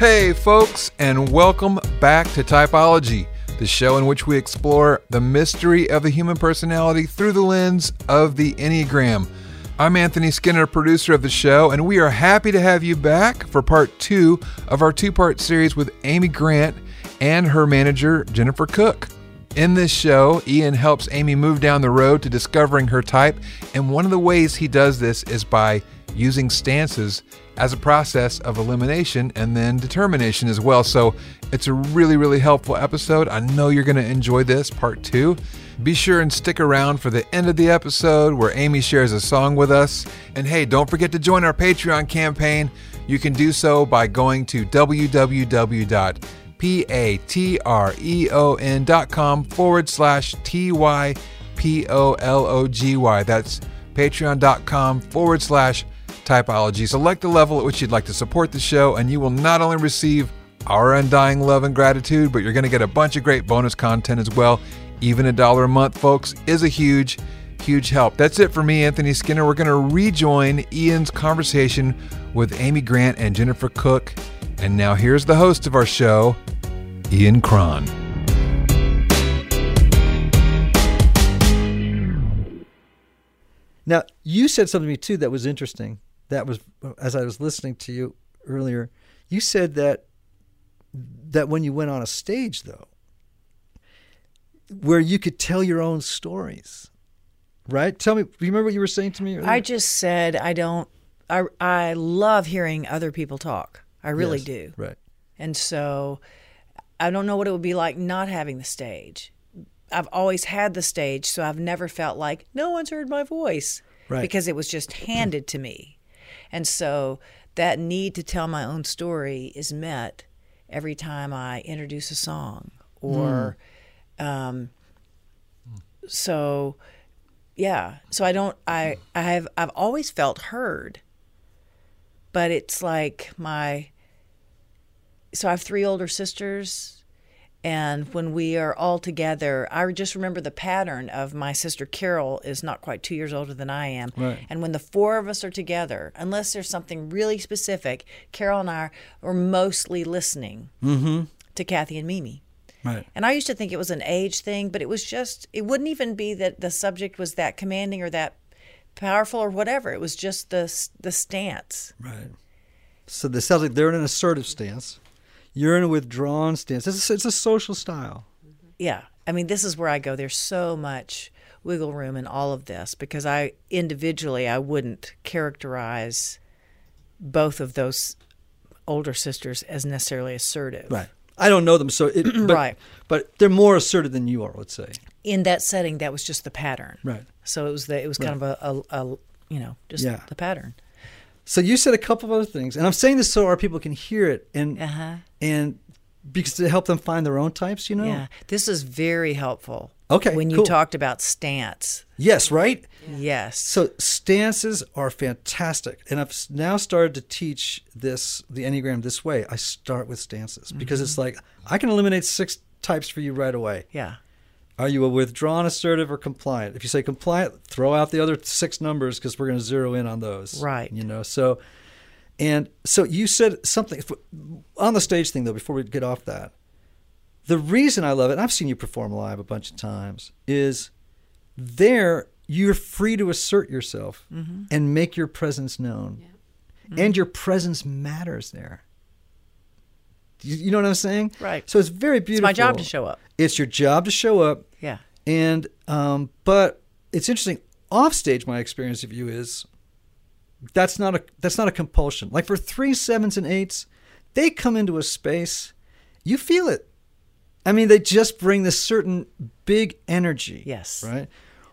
Hey, folks, and welcome back to Typology, the show in which we explore the mystery of the human personality through the lens of the Enneagram. I'm Anthony Skinner, producer of the show, and we are happy to have you back for part two of our two part series with Amy Grant and her manager, Jennifer Cook. In this show, Ian helps Amy move down the road to discovering her type, and one of the ways he does this is by using stances as a process of elimination and then determination as well. So it's a really, really helpful episode. I know you're going to enjoy this, part two. Be sure and stick around for the end of the episode where Amy shares a song with us. And hey, don't forget to join our Patreon campaign. You can do so by going to www.patreon.com forward slash T Y P O L O G Y. That's patreon.com forward slash typology. Select the level at which you'd like to support the show, and you will not only receive our undying love and gratitude, but you're going to get a bunch of great bonus content as well. Even a dollar a month, folks, is a huge, huge help. That's it for me, Anthony Skinner. We're going to rejoin Ian's conversation with Amy Grant and Jennifer Cook. And now here's the host of our show, Ian Cron. Now, you said something to me too that was interesting. That was as I was listening to you earlier. You said that that when you went on a stage though, where you could tell your own stories. Right? Tell me, do you remember what you were saying to me earlier? I just said I don't I I love hearing other people talk. I really Yes, do. Right. And so I don't know what it would be like not having the stage. I've always had the stage, so I've never felt like no one's heard my voice Right. because it was just handed to me. And so that need to tell my own story is met every time I introduce a song or um, so yeah so i don't i i have i've always felt heard but it's like my so i have three older sisters and when we are all together i just remember the pattern of my sister carol is not quite two years older than i am Right. and when the four of us are together unless there's something really specific carol and i are mostly listening mm-hmm. to kathy and mimi Right. and I used to think it was an age thing, but it was just, it wouldn't even be that the subject was that commanding or that powerful or whatever. It was just the the stance. Right. So this sounds like they're in an assertive stance. You're in a withdrawn stance. It's a, it's a social style. Yeah. I mean, this is where I go. There's so much wiggle room in all of this because I individually, I wouldn't characterize both of those older sisters as necessarily assertive. Right. I don't know them, so it, but, Right. But they're more assertive than you are, let's say. In that setting, that was just the pattern. Right. So it was the, it was kind of a, a, a, you know, just Yeah. the pattern. So you said a couple of other things, and I'm saying this so our people can hear it, and Uh-huh. and because to help them find their own types, you know. Yeah, this is very helpful. Okay, When you cool. talked about stance, Yes. Right. yes. So stances are fantastic, and I've now started to teach this the enneagram this way. I start with stances because it's like I can eliminate six types for you right away. yeah, Are you a withdrawn, assertive, or compliant? If you say compliant, throw out the other six numbers because we're going to zero in on those. Right. You know. So, and so you said something on the stage thing though. Before we get off that, the reason I love it, and I've seen you perform live a bunch of times, is there you're free to assert yourself Mm-hmm. and make your presence known, and your presence matters there. You, you know what I'm saying? Right. So it's very beautiful. it's beautiful. my job to show up. It's your job to show up. Yeah, And um, but it's interesting. Off stage, my experience of you is that's not a that's not a compulsion. Like for three sevens and eights, they come into a space, you feel it. I mean, they just bring this certain big energy. Yes. Right.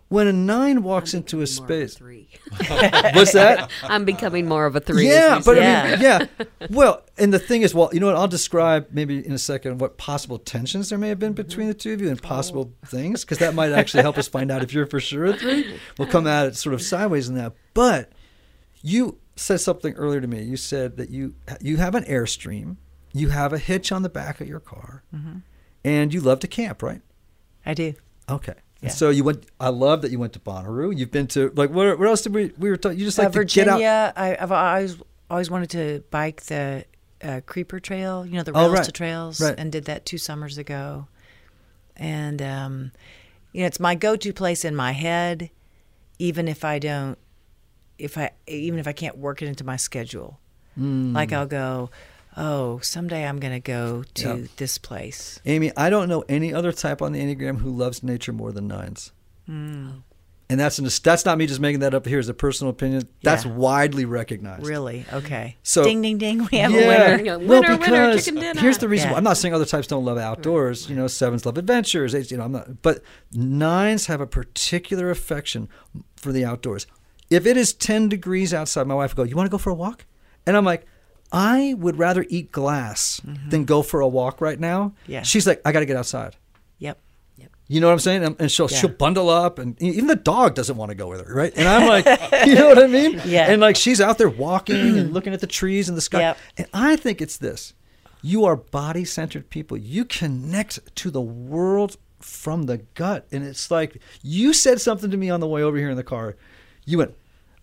when a nine walks into a space, three. what's that? I'm becoming more of a three. Yeah, but say. I mean, yeah. Well, and the thing is, well, you know what? I'll describe maybe in a second what possible tensions there may have been between the two of you and possible things, because that might actually help us find out if you're for sure a three. We'll come at it sort of sideways in that. But you said something earlier to me. You said that you you have an airstream, you have a hitch on the back of your car, mm-hmm. and you love to camp, right? I do. Okay. Yeah. So you went. I love that you went to Bonnaroo. You've been to like where, where else did we we were talking? You just like uh, get out. Virginia. I, I've always always wanted to bike the uh, Creeper Trail. You know the Oh, rails right. to trails, Right. and did that two summers ago. And um, you know, it's my go-to place in my head, even if I don't, if I even if I can't work it into my schedule. Mm. Like I'll go, oh, someday I'm going to go to Yep. this place. Amy, I don't know any other type on the Enneagram who loves nature more than nines. Hmm. And that's an, that's not me just making that up here as a personal opinion. That's Yeah. widely recognized. Really? Okay. So- ding, ding, ding. We have yeah. a winner. Yeah, Well, winner, winner, chicken dinner. here's the reason. Yeah. why. I'm not saying other types don't love outdoors. You know, sevens love adventures. Eights, you know, I'm not. But nines have a particular affection for the outdoors. If it is 10 degrees outside, my wife will go, "You want to go for a walk?" And I'm like, "I would rather eat glass than go for a walk right now." Mm-hmm. Yeah. She's like, "I got to get outside." Yep. You know what I'm saying? And- And she'll Yeah. she'll bundle up, and even the dog doesn't want to go with her, right? And I'm like, you know what I mean? Yeah. And like she's out there walking and looking at the trees and the sky. Yep. And I think it's this: you are body centered people. You connect to the world from the gut, and it's like you said something to me on the way over here in the car. You went,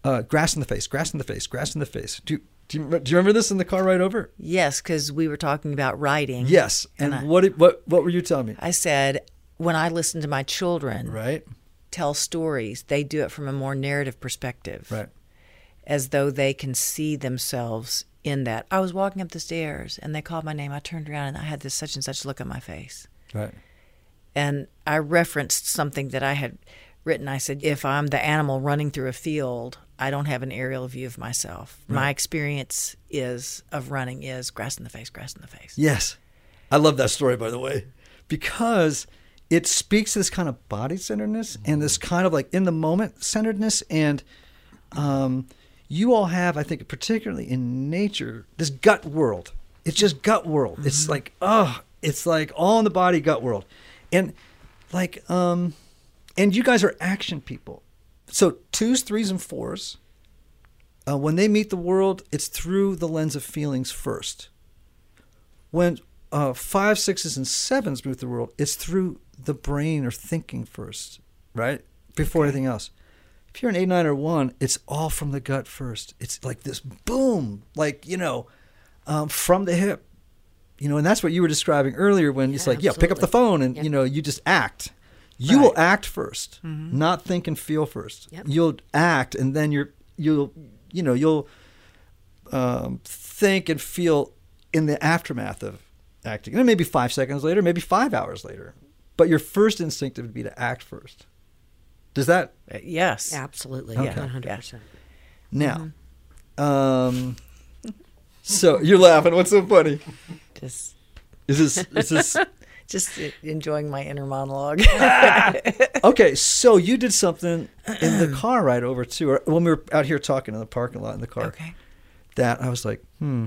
uh, "Grass in the face, grass in the face, grass in the face." Do you, do you, do you remember this in the car ride over? Yes, because we were talking about writing. Yes. And, And I- what what what were you telling me? I said, when I listen to my children Right. tell stories, they do it from a more narrative perspective, Right. as though they can see themselves in that. I was walking up the stairs and they called my name. I turned around and I had this such and such look on my face. Right. And I referenced something that I had written. I said, if I'm the animal running through a field, I don't have an aerial view of myself. My experience is of running is grass in the face, grass in the face. Yes. I love that story, by the way, because it speaks to this kind of body centeredness and this kind of like in the moment centeredness. And um, you all have, I think, particularly in nature, this gut world. It's just gut world. It's like, oh, it's like all in the body gut world. And like, um, and you guys are action people. So twos, threes, and fours, uh, when they meet the world, it's through the lens of feelings first when uh, five, sixes, and sevens move the world, it's through the brain or thinking first, right? Before anything else. If you're an eight, nine, or one, it's all from the gut first. It's like this boom, like, you know, um, from the hip. You know, and that's what you were describing earlier when it's Yeah, like, yeah, pick up the phone and, Yeah. you know, you just act. You will act 1st not think and feel first. Yep. You'll act and then you're, you'll, you know, you'll um, think and feel in the aftermath of acting. And maybe five seconds later, maybe five hours later. But your first instinct would be to act first. Does that Uh, yes. Absolutely. Okay. Yeah. 100%. now? Um, so you're laughing. What's so funny? Just Is this is this just enjoying my inner monologue. okay? So you did something in the car ride over too, or when we were out here talking in the parking lot in the car. okay. that I was like, hmm.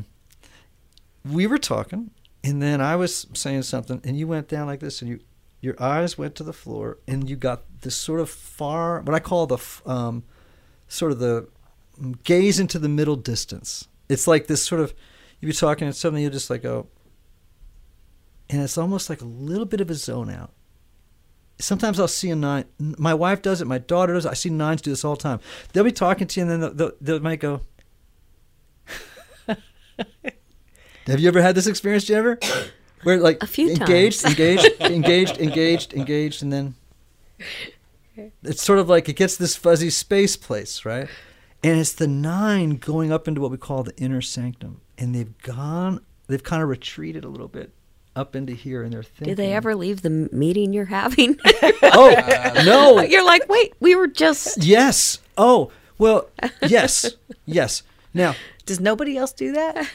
We were talking, and then I was saying something, and you went down like this, and you, your eyes went to the floor, and you got this sort of far, what I call the, um, sort of the mm, gaze into the middle distance. It's like this sort of, you be talking, and suddenly you're just like go, and it's almost like a little bit of a zone out. Sometimes I'll see a nine. My wife does it. My daughter does it. I see nines do this all the time. They'll be talking to you, and then they'll, they'll, they might go, Have you ever had this experience, Jennifer? Where like A few engaged, times. engaged, engaged, engaged, engaged, and then it's sort of like it gets this fuzzy space place, right? And it's the nine going up into what we call the inner sanctum, and they've gone, they've kind of retreated a little bit up into here, and they're thinking. Did they ever leave the meeting you're having? Oh no! you're like, wait, we were just. Yes. Oh well. Yes. Yes. Now, Does nobody else do that?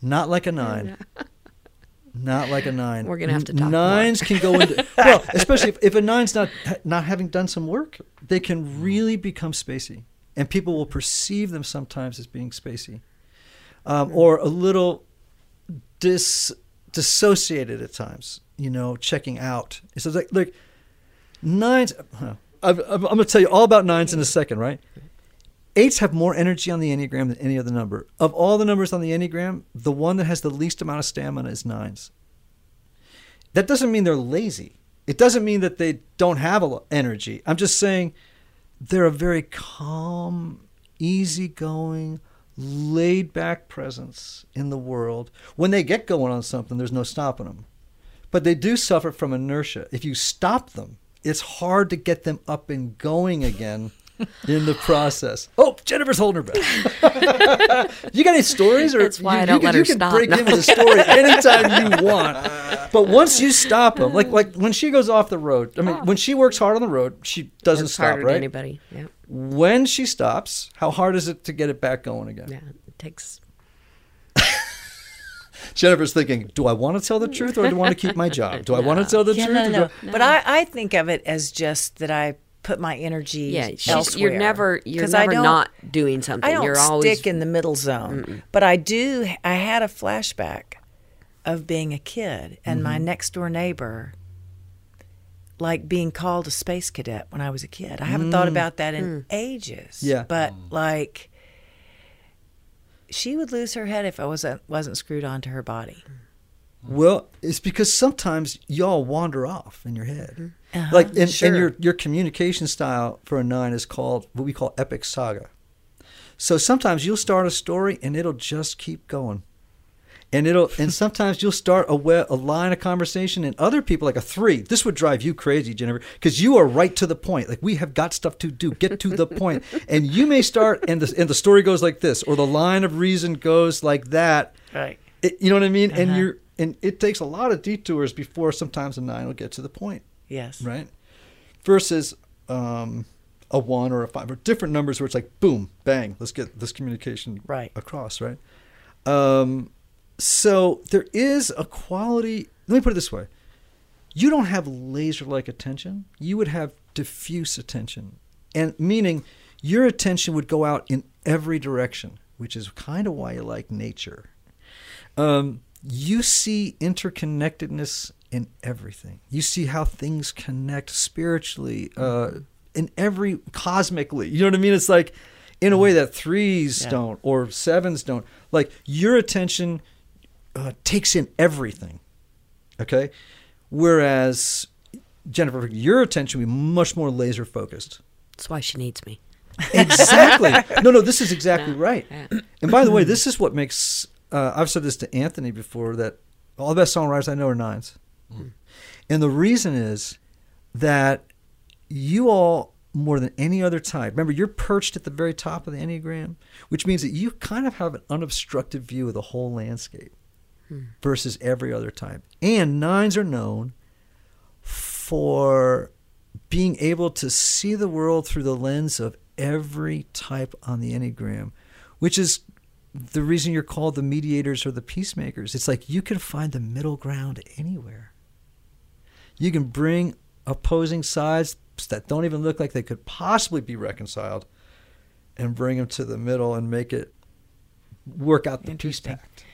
not like a nine. Not like a nine. We're gonna have to talk more. Nines can go into well, especially if, if a nine's not not having done some work, they can really become spacey, and people will perceive them sometimes as being spacey, um, or a little dis dissociated at times. You know, checking out. So it's like like nines. I'm, I'm going to tell you all about nines in a second, right? Eights have more energy on the Enneagram than any other number. Of all the numbers on the Enneagram, the one that has the least amount of stamina is nines. That doesn't mean they're lazy. It doesn't mean that they don't have energy. I'm just saying they're a very calm, easygoing, laid back presence in the world. When they get going on something, there's no stopping them. But they do suffer from inertia. If you stop them, it's hard to get them up and going again in the process. Oh, Jennifer's holding her breath. you got any stories? Or That's why you, I don't you let can, her can stop. break No. in with a story anytime you want. But once you stop them, like like when she goes off the road, I mean, oh. when she works hard on the road, she doesn't It's stop, right? anybody. Yeah. When she stops, how hard is it to get it back going again? Yeah. It takes. Jennifer's thinking, do I want to tell the truth or do I want to keep my job? Do I want to tell the Yeah, truth? no, no, no. I- But I, I think of it as just that I put my energy Yeah. she's- elsewhere. You're never. You're 'Cause I never don't- not doing something. I don't you're always. stick in the middle zone. But I do. I had a flashback of being a kid and my Mm-hmm. next door neighbor, like being called a space cadet when I was a kid. I haven't thought about that in ages. Mm. Yeah. But like, she would lose her head if I wasn't wasn't screwed onto her body. Well, it's because sometimes y'all wander off in your head. Uh-huh, Like, and, sure. and your your communication style for a nine is called what we call epic saga. So sometimes you'll start a story and it'll just keep going, and it'll and sometimes you'll start a we- a line of conversation and other people like a three. This would drive you crazy, Jennifer, because you are right to the point. Like we have got stuff to do. Get to the point. point, and you may start and the and the story goes like this, or the line of reason goes like that. Right. It, you know what I mean? And Uh-huh. you're and it takes a lot of detours before sometimes a nine will get to the point, Yes. right? Versus um, a one or a five or different numbers where it's like boom, bang, let's get this communication Right. across, right? Um, so there is a quality. Let me put it this way: you don't have laser-like attention. You would have diffuse attention, and meaning your attention would go out in every direction, which is kind of why you like nature. Um, you see interconnectedness in everything. You see how things connect spiritually, uh, in every cosmically. You know what I mean? It's like in a way that threes Yeah. don't or sevens don't. Like your attention uh, takes in everything. Okay, whereas Jennifer, your attention will be much more laser focused. That's why she needs me. Exactly. no, no, this is exactly right. Yeah. And by the way, this is what makes. Uh, I've said this to Anthony before that all the best songwriters I know are nines, and the reason is that you all more than any other type. Remember, you're perched at the very top of the enneagram, which means that you kind of have an unobstructed view of the whole landscape versus every other type. And nines are known for being able to see the world through the lens of every type on the Enneagram, which is the reason you're called the mediators or the peacemakers. It's like you can find the middle ground anywhere. You can bring opposing sides that don't even look like they could possibly be reconciled and bring them to the middle and make it work out the peace pact.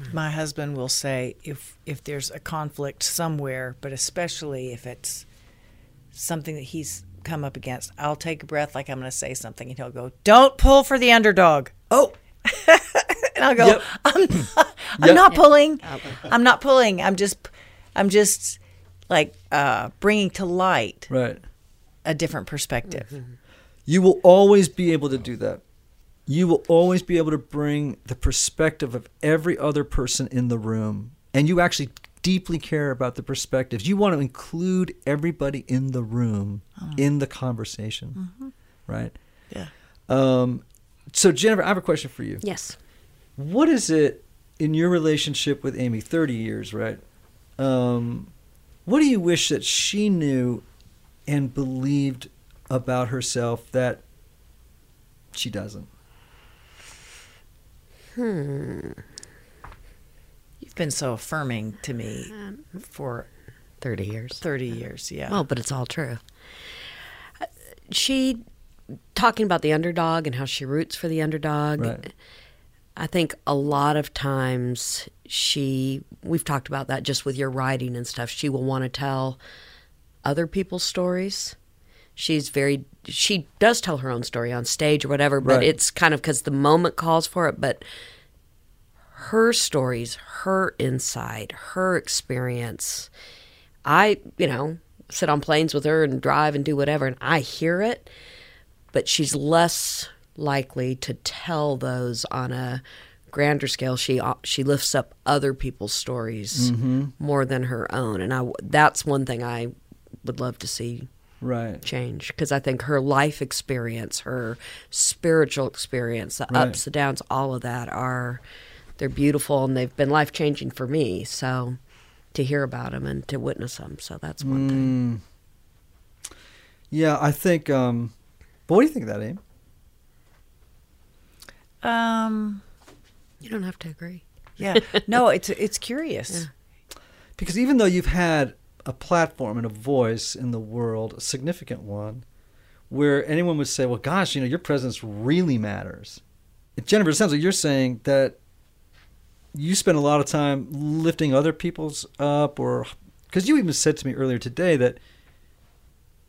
Mm. My husband will say if if there's a conflict somewhere, but especially if it's something that he's come up against, I'll take a breath like I'm going to say something, and he'll go, "Don't pull for the underdog." Oh, And I'll go, Yep. "I'm not, I'm Yep. not pulling. I'm not pulling. I'm just, I'm just like uh, bringing to light right. a different perspective." You will always be able to do that. You will always be able to bring the perspective of every other person in the room. And you actually deeply care about the perspectives. You want to include everybody in the room in the conversation. Right? Yeah. Um, so, Jennifer, I have a question for you. Yes. What is it in your relationship with Amy, 30 years, right? Um, what do you wish that she knew and believed about herself that she doesn't? Hmm. You've been so affirming to me for 30 years. 30 years. Yeah. Well, but it's all true. Uh, She talking about the underdog and how she roots for the underdog. Right. I think a lot of times she we've talked about that just with your writing and stuff. She will want to tell other people's stories. She's very she does tell her own story on stage or whatever, but Right. it's kind of cuz the moment calls for it, but her stories, her insight, her experience. I, you know, sit on planes with her and drive and do whatever, and I hear it, but she's less likely to tell those on a grander scale. She uh, she lifts up other people's stories mm-hmm. more than her own, and I that's one thing I would love to see Right. change because I think her life experience, her spiritual experience, the Right. ups, the downs, all of that are they're beautiful and they've been life changing for me. So to hear about them and to witness them, so that's one thing. Mm. Yeah, I think. Um, but what do you think of that, Aim? Um, You don't have to agree. yeah. No, it's it's curious. Because even though you've had a platform and a voice in the world, a significant one, where anyone would say, "Well, gosh, you know, your presence really matters." Jennifer, it sounds like you're saying that you spend a lot of time lifting other people's up, or because you even said to me earlier today that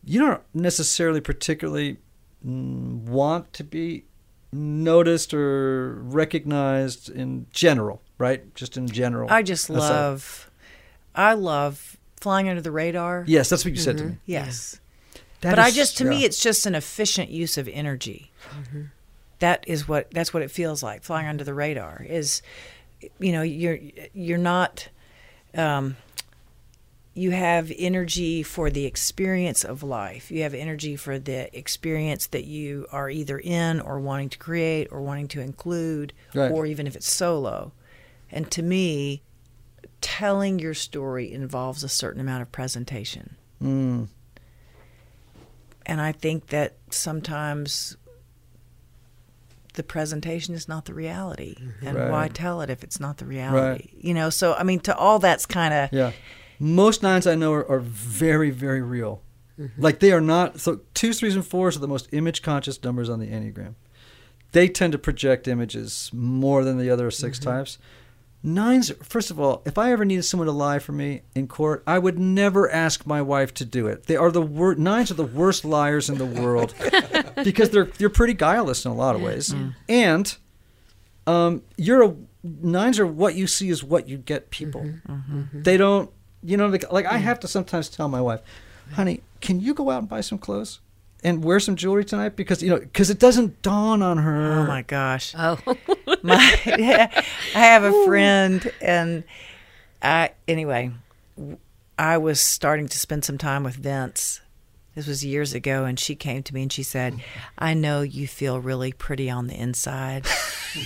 you don't necessarily particularly mm, want to be noticed or recognized in general, right? Just in general. I just That's a- love, I love flying under the radar. Yes, that's what you said to me. Yes. That but I just, to me, it's just an efficient use of energy. That is what that's what it feels like. Flying under the radar is, you know, you're you're not. Um, you have energy for the experience of life. You have energy for the experience that you are either in or wanting to create or wanting to include, Right. or even if it's solo. And to me, telling your story involves a certain amount of presentation. Mm, And I think that sometimes the presentation is not the reality. And why tell it if it's not the reality? You know, so I mean, to all that's kind of. yeah. Most nines I know are, are very, very real. Mm-hmm. Like they are not. So twos, threes, and fours are the most image conscious numbers on the Enneagram. They tend to project images more than the other 6 mm-hmm. types. Nines, first of all, if I ever needed someone to lie for me in court, I would never ask my wife to do it. They are the wor- nines are the worst liars in the world because they're they're pretty guileless in a lot of ways, and um, you're a nines are what you see is what you get people. Mm-hmm. They don't, you know, like, like I mm. have to sometimes tell my wife, honey, can you go out and buy some clothes and wear some jewelry tonight? Because you know, because it doesn't dawn on her. Oh my gosh. Oh, My, I have a friend, and I anyway, I was starting to spend some time with Vince. This was years ago, and she came to me and she said, "I know you feel really pretty on the inside,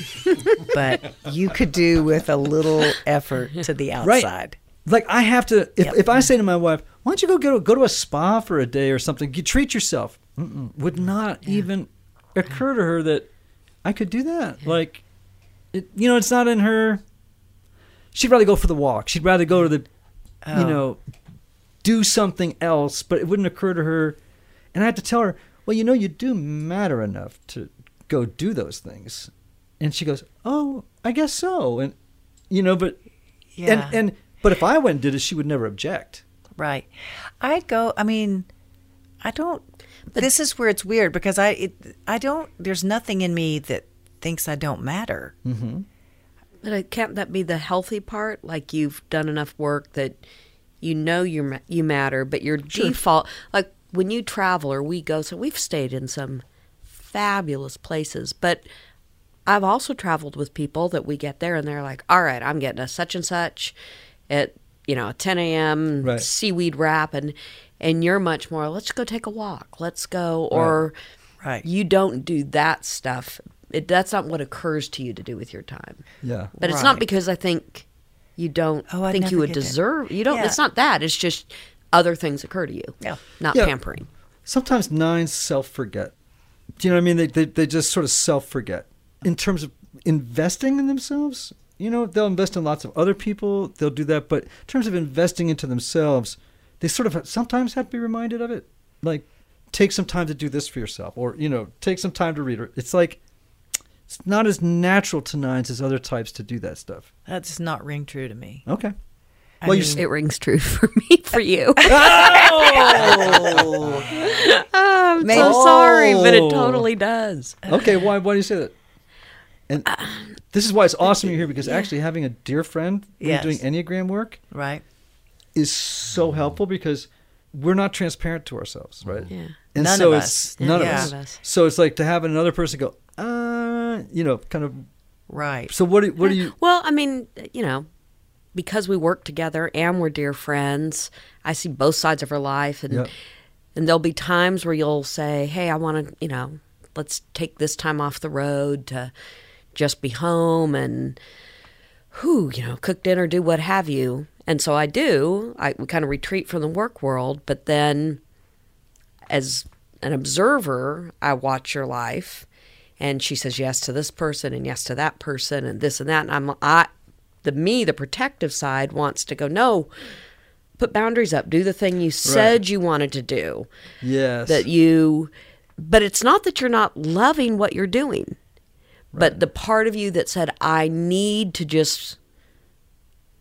but you could do with a little effort to the Right. Outside." Like I have to. If, Yep. if I say to my wife, "Why don't you go go to, go to a spa for a day or something? You treat yourself," Mm-mm. would not even occur to her that I could do that. Like, it, you know, it's not in her. She'd rather go for the walk. She'd rather go to the, you Oh. know, do something else. But it wouldn't occur to her. And I had to tell her, "Well, you know, you do matter enough to go do those things." And she goes, "Oh, I guess so." And you know, but Yeah. and and but if I went and did it, she would never object. Right. I'd go. I mean, I don't. But this is where it's weird because I it, I don't. There's nothing in me that thinks I don't matter. but uh, can't that be the healthy part? Like you've done enough work that you know you you matter, but your default, like when you travel or we go, so we've stayed in some fabulous places, but I've also traveled with people that we get there and they're like, all right, I'm getting a such and such at, you know, 10 a.m. Right. seaweed wrap. And, and you're much more, let's go take a walk. Let's go. Or Right. you don't do that stuff. It, that's not what occurs to you to do with your time. Yeah. But it's not because I think you don't Oh, I'd think you would get that. deserve. You don't. Yeah. It's not that. It's just other things occur to you. Yeah. Not Yeah. pampering. Sometimes nines self forget. Do you know what I mean? They, they they just sort of self forget in terms of investing in themselves. You know, they'll invest in lots of other people. They'll do that, but in terms of investing into themselves, they sort of sometimes have to be reminded of it. Like, take some time to do this for yourself, or you know, take some time to read. It's like it's not as natural to nines as other types to do that stuff. That does not ring true to me. Okay. I Well, mean- It rings true for me, for you. Oh. I'm Maybe- so sorry, but Oh. it totally does. okay. Why? Why do you say that? And Uh, this is why it's awesome you're here because actually having a dear friend Yes. doing enneagram work right? is so helpful because we're not transparent to ourselves, right? Yeah. And None so of it's us. none Yeah. of us. of us. So it's like to have another person go, uh, you know, kind of. Right. So what? Do, what do you? Well, I mean, you know, because we work together and we're dear friends, I see both sides of her life, and Yep. and there'll be times where you'll say, "Hey, I want to, you know, let's take this time off the road to just be home and who, you know, cook dinner, do what have you." And so I do. I we kind of retreat from the work world, but then as an observer, I watch your life, and she says yes to this person and yes to that person and this and that, and I'm I, the me, the protective side wants to go no, put boundaries up, do the thing you said you wanted to do, Yes. that you, but it's not that you're not loving what you're doing, but the part of you that said I need to just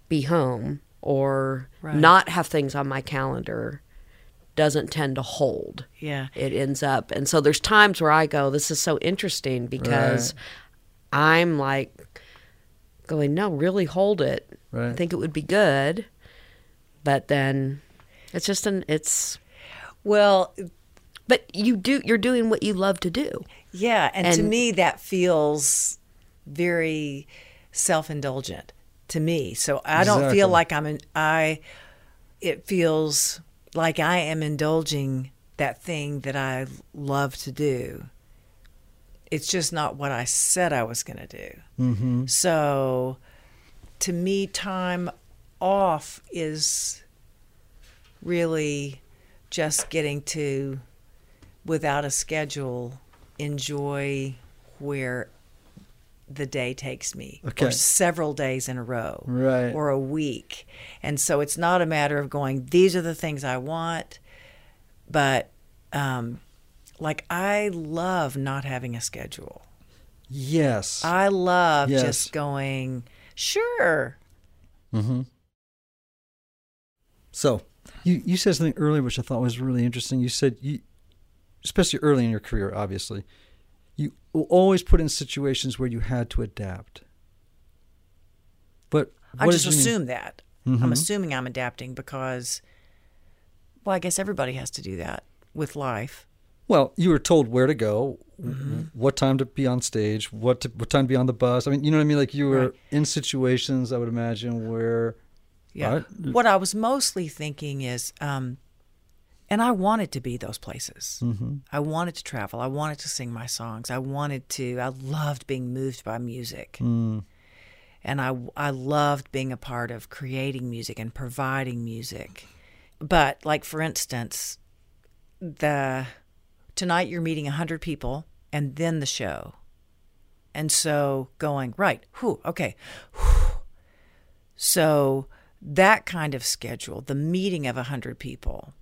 be home or Right. not have things on my calendar doesn't tend to hold Yeah. it ends up and so there's times where i go this is so interesting because i'm like going no really hold it i Right. think it would be good but then it's just an it's Well, but you do you're doing what you love to do yeah, and, to me that feels very self-indulgent to me. So I don't feel like I'm in I it feels like I am indulging that thing that I love to do. It's just not what I said I was going to do. Mm-hmm. So to me, time off is really just getting to, without a schedule, enjoy where the day takes me, Okay. or several days in a row, Right. or a week. And so it's not a matter of going, these are the things I want, but um, like I love not having a schedule. Yes. I love Yes. just going, sure. So, you you said something earlier which I thought was really interesting. You said you, especially early in your career, obviously, you will always put in situations where you had to adapt. But I just you mean? assume that. Mhm. I'm assuming I'm adapting because, well, I guess everybody has to do that with life. Well, you were told where to go, Mm-hmm. what time to be on stage, what to, what time to be on the bus. I mean, you know what I mean. Like you were Right. in situations, I would imagine, where Yeah. Right. What I was mostly thinking is, um, and I wanted to be those places. Mm-hmm. I wanted to travel. I wanted to sing my songs. I wanted to. I loved being moved by music. Mm. and I I loved being a part of creating music and providing music. But like for instance, the tonight you're meeting 100 people and then the show. And so going, right, whew, okay. whew. So that kind of schedule, the meeting of 100 people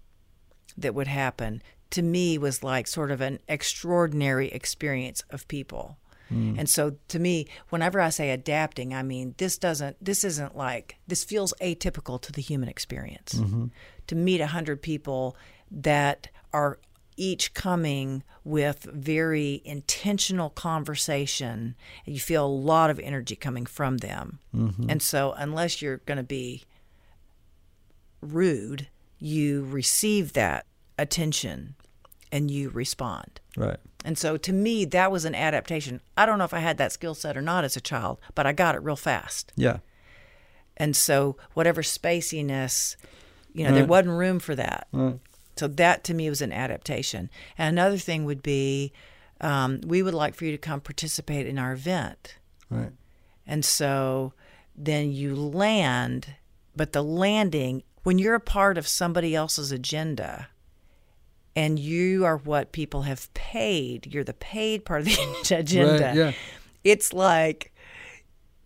that would happen to me was like sort of an extraordinary experience of people. Hmm. And so to me, whenever I say adapting, I mean this doesn't this isn't like this feels atypical to the human experience. Mm-hmm. To meet a hundred people that are each coming with very intentional conversation, and you feel a lot of energy coming from them. Mm-hmm. And so unless you're going to be rude, you receive that attention and you respond. right. And so to me, that was an adaptation. I don't know if I had that skill set or not as a child, but I got it real fast. Yeah. And so whatever spaciness, you know, there wasn't room for that. Right. So that to me was an adaptation. And another thing would be um, we would like for you to come participate in our event. Right. And so then you land, but the landing, when you're a part of somebody else's agenda and you are what people have paid, you're the paid part of the agenda. Right, yeah. It's like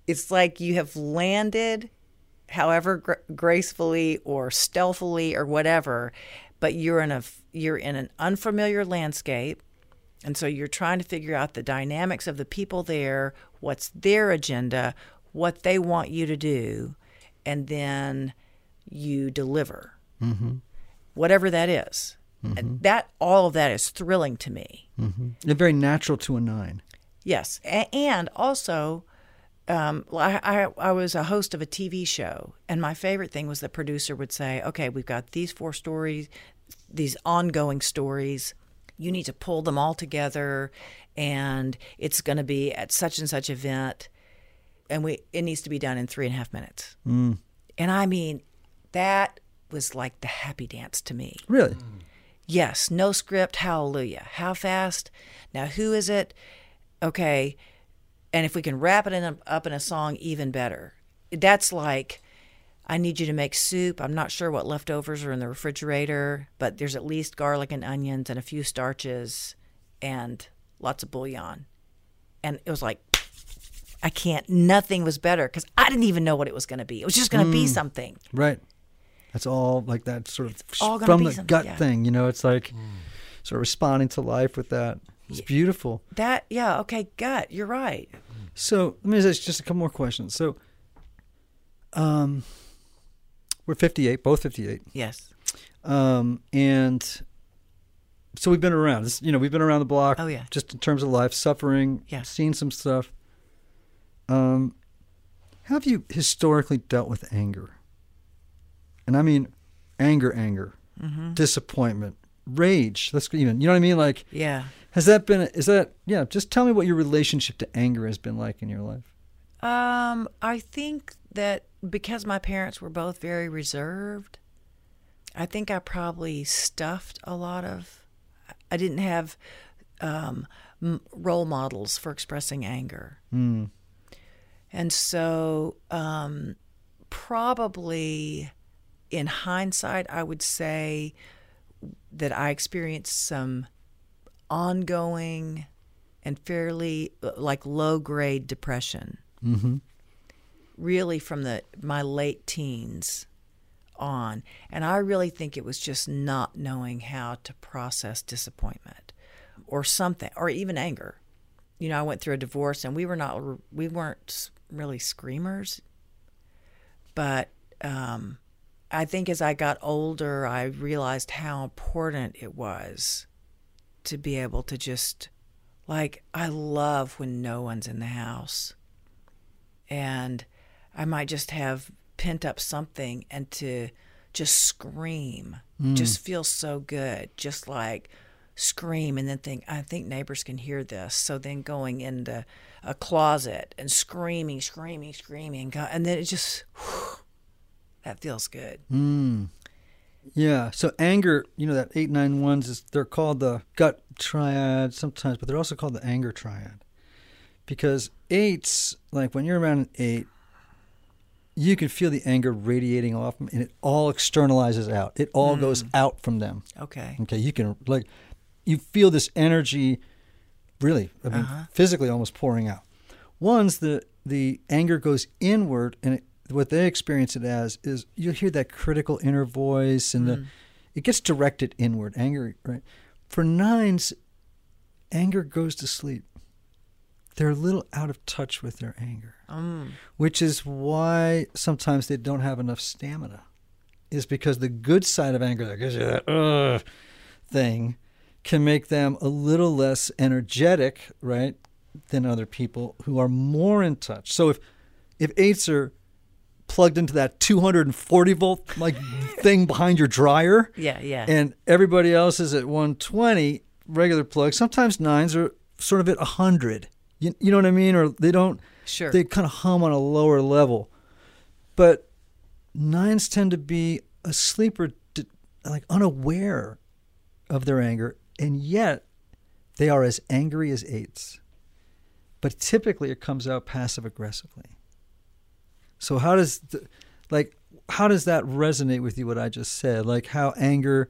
it's like you have landed however gr- gracefully or stealthily or whatever but you're in a you're in an unfamiliar landscape and so you're trying to figure out the dynamics of the people there what's their agenda what they want you to do and then you deliver mm-hmm. whatever that is. And that all of that is thrilling to me mm-hmm. They're very natural to a nine. Yes, a- and also, um, I, I I was a host of a TV show, and my favorite thing was the producer would say, "Okay, we've got these four stories, these ongoing stories. You need to pull them all together, and it's going to be at such and such event, and we it needs to be done in three and a half minutes." Mm. And I mean, that was like the happy dance to me. Really? Mm. Yes, no script, hallelujah. How fast? Now, who is it? Okay. And if we can wrap it in a, up in a song, even better. That's like, I need you to make soup. I'm not sure what leftovers are in the refrigerator, but there's at least garlic and onions and a few starches and lots of bouillon. And it was like, I can't, nothing was better because I didn't even know what it was going to be. It was just going to be mm. something. Right. That's all like that sort of all from the something, gut yeah. thing. You know, it's like sort of responding to life with that. It's beautiful. That, yeah, okay, gut, you're right. So let me ask just a couple more questions. So, um, we're 58, both 58. Yes. Um, and so we've been around. This, you know, we've been around the block. Oh, yeah. Just in terms of life, suffering. Yeah. Seen some stuff. Um, how have you historically dealt with anger? And I mean, anger, anger, Mm-hmm. disappointment, rage. Let's even. You know what I mean? Like, Yeah. has that been? Is that? Yeah. Just tell me what your relationship to anger has been like in your life. Um, I think that because my parents were both very reserved, I think I probably stuffed a lot of. I didn't have um, role models for expressing anger, Mm. and so um, probably in hindsight, I would say that I experienced some ongoing and fairly like low grade depression. Mm-hmm. really from the my late teens on. And i really think it was just not knowing how to process disappointment or something or even anger. You know i went through a divorce and we were not we weren't really screamers but um, i think as i got older i realized how important it was to be able to just like i love when no one's in the house and I might just have pent up something and to just scream mm. just feels so good. Just like scream and then think, I think neighbors can hear this. So then going into a closet and screaming, screaming, screaming. And then it just, that feels good. Mm. Yeah. So anger, you know, that eight nine ones is they're called the gut triad sometimes, but they're also called the anger triad. Because eights, like when you're around an eight, you can feel the anger radiating off them and it all externalizes out. It all goes out from them. Okay. Okay. You can like you feel this energy really, I mean, physically almost pouring out. One's the the anger goes inward and it, what they experience it as is you'll hear that critical inner voice and the mm. it gets directed inward anger right? For nines anger goes to sleep. They're a little out of touch with their anger mm. which is why sometimes they don't have enough stamina is because the good side of anger that gives you that Ugh, thing can make them a little less energetic right than other people who are more in touch. So if if eights are plugged into that 240 volt like thing behind your dryer. Yeah, yeah. and everybody else is at 120 regular plug. Sometimes nines are sort of at 100 you, you know what i mean? Or they don't Sure. they kind of hum on a lower level. But nines tend to be asleep or d- like unaware of their anger and yet they are as angry as eights. But typically it comes out passive aggressively so how does the, like how does that resonate with you what I just said? Like how anger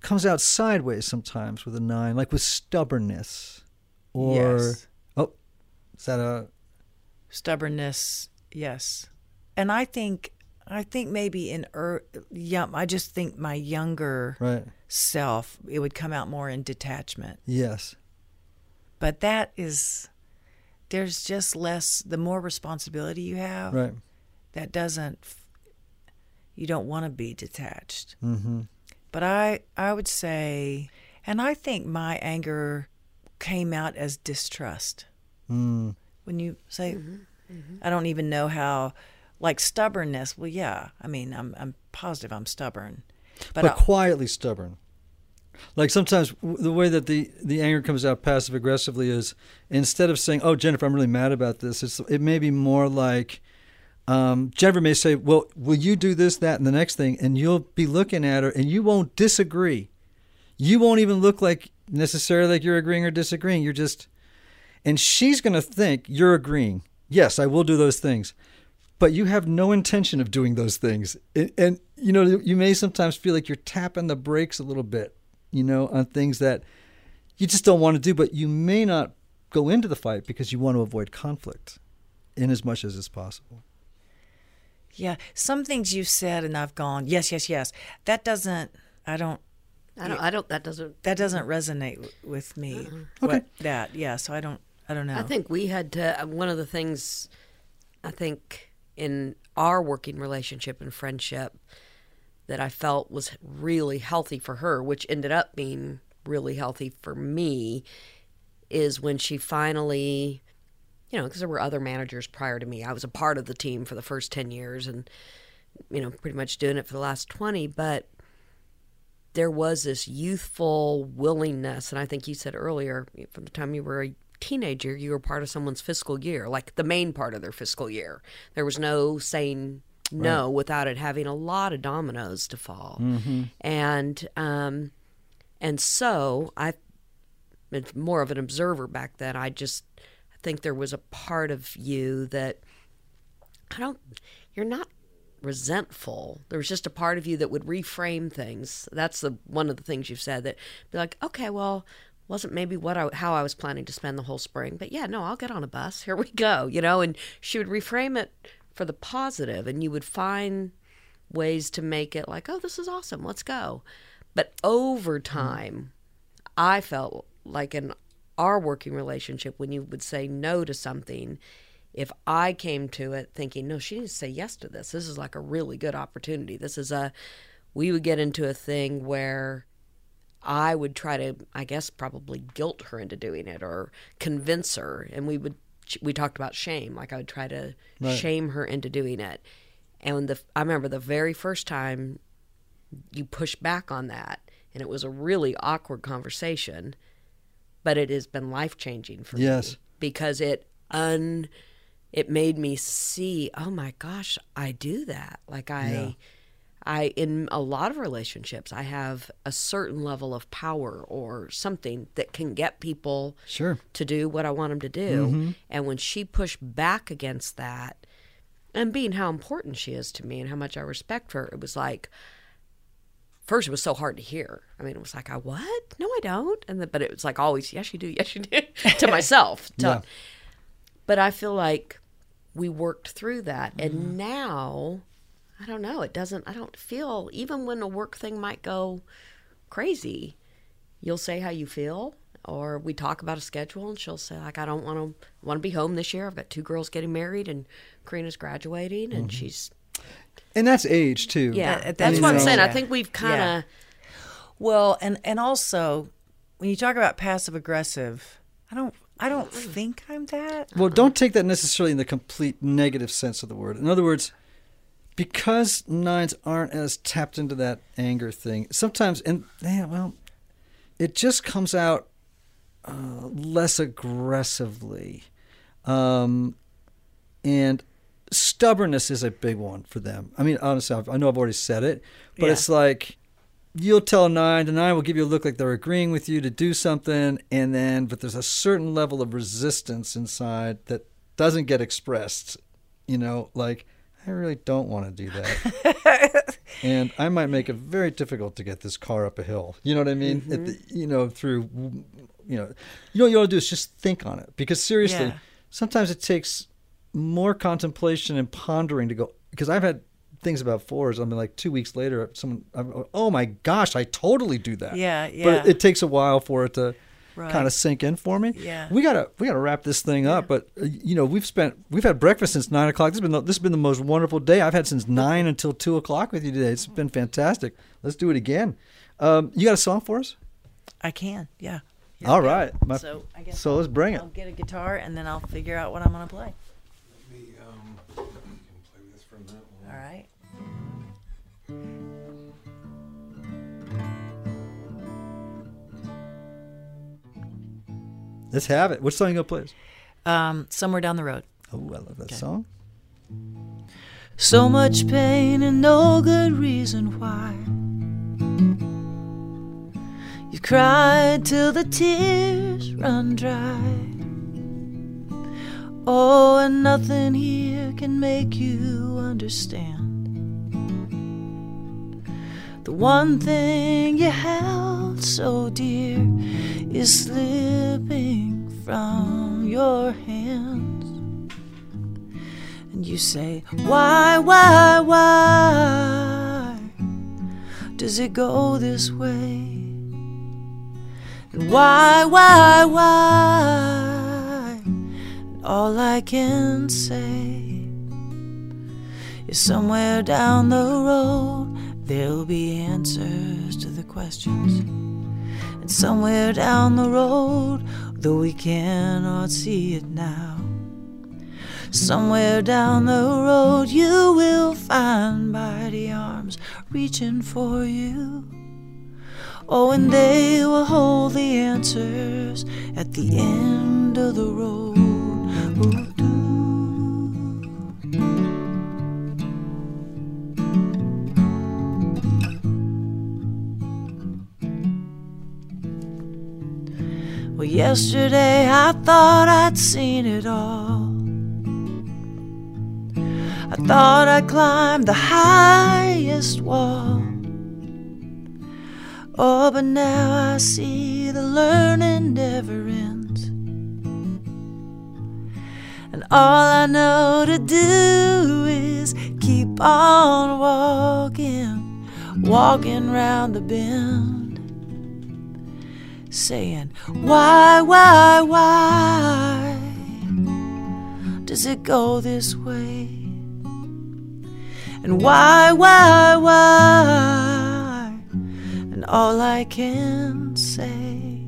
comes out sideways sometimes with a nine, like with stubbornness. Or Yes. oh, is that a stubbornness, yes. And I think I think maybe in er, yeah, I just think my younger Right. self it would come out more in detachment. Yes. But that is there's just less the more responsibility you have. Right. That doesn't you don't want to be detached. Mm-hmm. But I I would say and I think my anger came out as distrust. Mm. When you say Mm-hmm. I don't even know how like stubbornness, well yeah, I mean I'm I'm positive I'm stubborn. But, I- quietly stubborn. Like sometimes the way that the, the anger comes out passive aggressively is instead of saying, "Oh, Jennifer, I'm really mad about this," it's it may be more like um, Jennifer may say, "Well, will you do this, that, and the next thing?" And you'll be looking at her, and you won't disagree. You won't even look like necessarily like you're agreeing or disagreeing. You're just, and she's going to think you're agreeing. Yes, I will do those things, but you have no intention of doing those things. And, and you know, you may sometimes feel like you're tapping the brakes a little bit, you know, on things that you just don't want to do, but you may not go into the fight because you want to avoid conflict in as much as is possible. Yeah, some things you've said and I've gone, yes, yes, yes. That doesn't I don't I don't. I don't. That doesn't. that doesn't resonate with me. Okay. What, that yeah. So I don't I don't know. I think we had to. uh, One of the things, I think, in our working relationship and friendship, that I felt was really healthy for her, which ended up being really healthy for me, is when she finally, you know, because there were other managers prior to me. I was a part of the team for the first 10 years and, you know, pretty much doing it for the last 20. But there was this youthful willingness. And I think you said earlier, from the time you were a teenager, you were part of someone's fiscal year, like the main part of their fiscal year. There was no saying no without it having a lot of dominoes to fall. And, um, and so I, it's more of an observer back then. I just think there was a part of you that I don't, you're not resentful. There was just a part of you that would reframe things. That's the one of the things you've said that be like, okay, well, wasn't maybe what I, how I was planning to spend the whole spring, but yeah, no, I'll get on a bus. Here we go, you know. And she would reframe it for the positive, and you would find ways to make it like, oh, this is awesome, let's go. But over mm-hmm. time, I felt like in our working relationship, when you would say no to something, if I came to it thinking, no, she needs to say yes to this. This is like a really good opportunity. This is a, we would get into a thing where I would try to, I guess, probably guilt her into doing it or convince her. And we would, we talked about shame. Like I would try to shame her into doing it. And the, I remember the very first time you pushed back on that, and it was a really awkward conversation, but it has been life changing for Yes. me because it un it made me see, oh my gosh, I do that. Like I Yeah. I in a lot of relationships, I have a certain level of power or something that can get people Sure. to do what I want them to do. Mm-hmm. And when she pushed back against that, and being how important she is to me and how much I respect her, it was like, first it was so hard to hear. I mean, it was like, I what? No, I don't. And then, but it was like always, yes, you do, yes, you do, to myself. To- Yeah. But I feel like we worked through that, Mm-hmm. and now, I don't know. It doesn't. I don't feel even when a work thing might go crazy, you'll say how you feel or we talk about a schedule and she'll say like i don't want to want to be home this year i've got two girls getting married and Corrina's graduating and she's And that's age too. yeah That- that's that what i'm is- saying i think we've kind of Well, and and also when you talk about passive aggressive, I don't I don't think I'm that. Well, don't take that necessarily in the complete negative sense of the word. In other words, because nines aren't as tapped into that anger thing, sometimes, and yeah, well, it just comes out uh, less aggressively. Um, and stubbornness is a big one for them. I mean, honestly, I've- I know I've already said it, but Yeah. it's like you'll tell a nine, the nine will give you a look like they're agreeing with you to do something, and then but there's a certain level of resistance inside that doesn't get expressed. You know, like I really don't want to do that, and I might make it very difficult to get this car up a hill. You know what I mean? At mm-hmm. the, you know, through you know, you know what you ought to do is just think on it because seriously, Yeah. sometimes it takes more contemplation and pondering to go because I've had things about fours. I mean, like two weeks later, someone, I'm, oh my gosh, I totally do that. Yeah, yeah. But it, it takes a while for it to Right. kind of sink in for me. Yeah. we gotta we gotta wrap this thing up. But uh, you know, we've spent we've had breakfast since nine o'clock. This has been the, this has been the most wonderful day I've had since nine until two o'clock with you today. It's been fantastic. Let's do it again. Um, you got a song for us? I can. Yeah. All right. My- So I guess so let's bring it. I'll get a guitar and then I'll figure out what I'm gonna play. Let's have it. What song you gonna play? Um, somewhere down the road. Oh, I love that song. So much pain and no good reason why. You've cried till the tears run dry. Oh, and nothing here can make you understand. The one thing you held so dear is slipping from your hands. And you say, Why, why, why does it go this way? And why, why, why? And all I can say is somewhere down the road there'll be answers to the questions. And somewhere down the road, though we cannot see it now. Somewhere down the road, you will find mighty arms reaching for you. Oh, and they will hold the answers at the end of the road. Ooh-doo. Yesterday I thought I'd seen it all. I thought I'd climbed the highest wall. Oh, but now I see the learning never ends. And all I know to do is keep on walking, walking round the bend saying, Why, why, why does it go this way? And why, why, why? And all I can say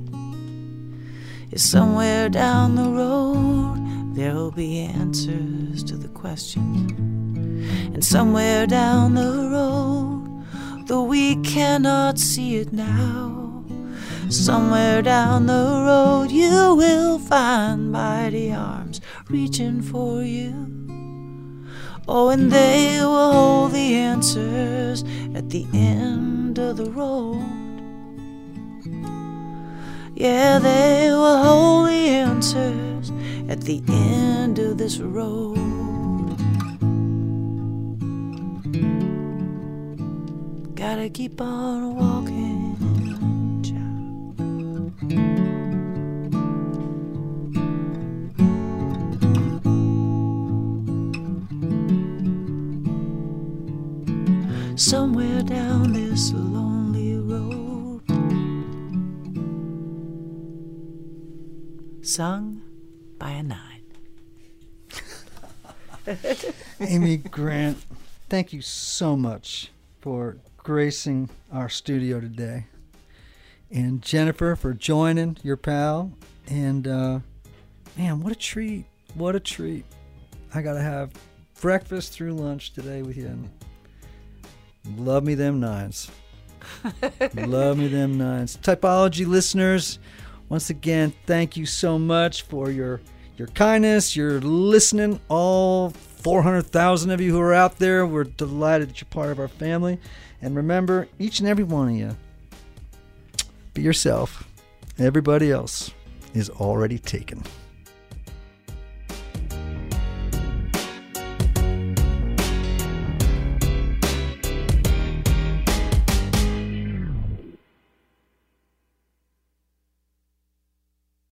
is somewhere down the road there'll be answers to the questions. And somewhere down the road, though we cannot see it now. Somewhere down the road, you will find mighty arms reaching for you. Oh, and they will hold the answers at the end of the road. Yeah, they will hold the answers at the end of this road. Gotta keep on walking. Somewhere down this lonely road, sung by a nine. Amy Grant, thank you so much for gracing our studio today. And Jennifer for joining your pal. And uh, man, what a treat. What a treat. I got to have breakfast through lunch today with you. And love me them nines. love me them nines. Typology listeners, once again, thank you so much for your your kindness, your listening. All 400,000 of you who are out there, we're delighted that you're part of our family. And remember, each and every one of you, be yourself. Everybody else is already taken.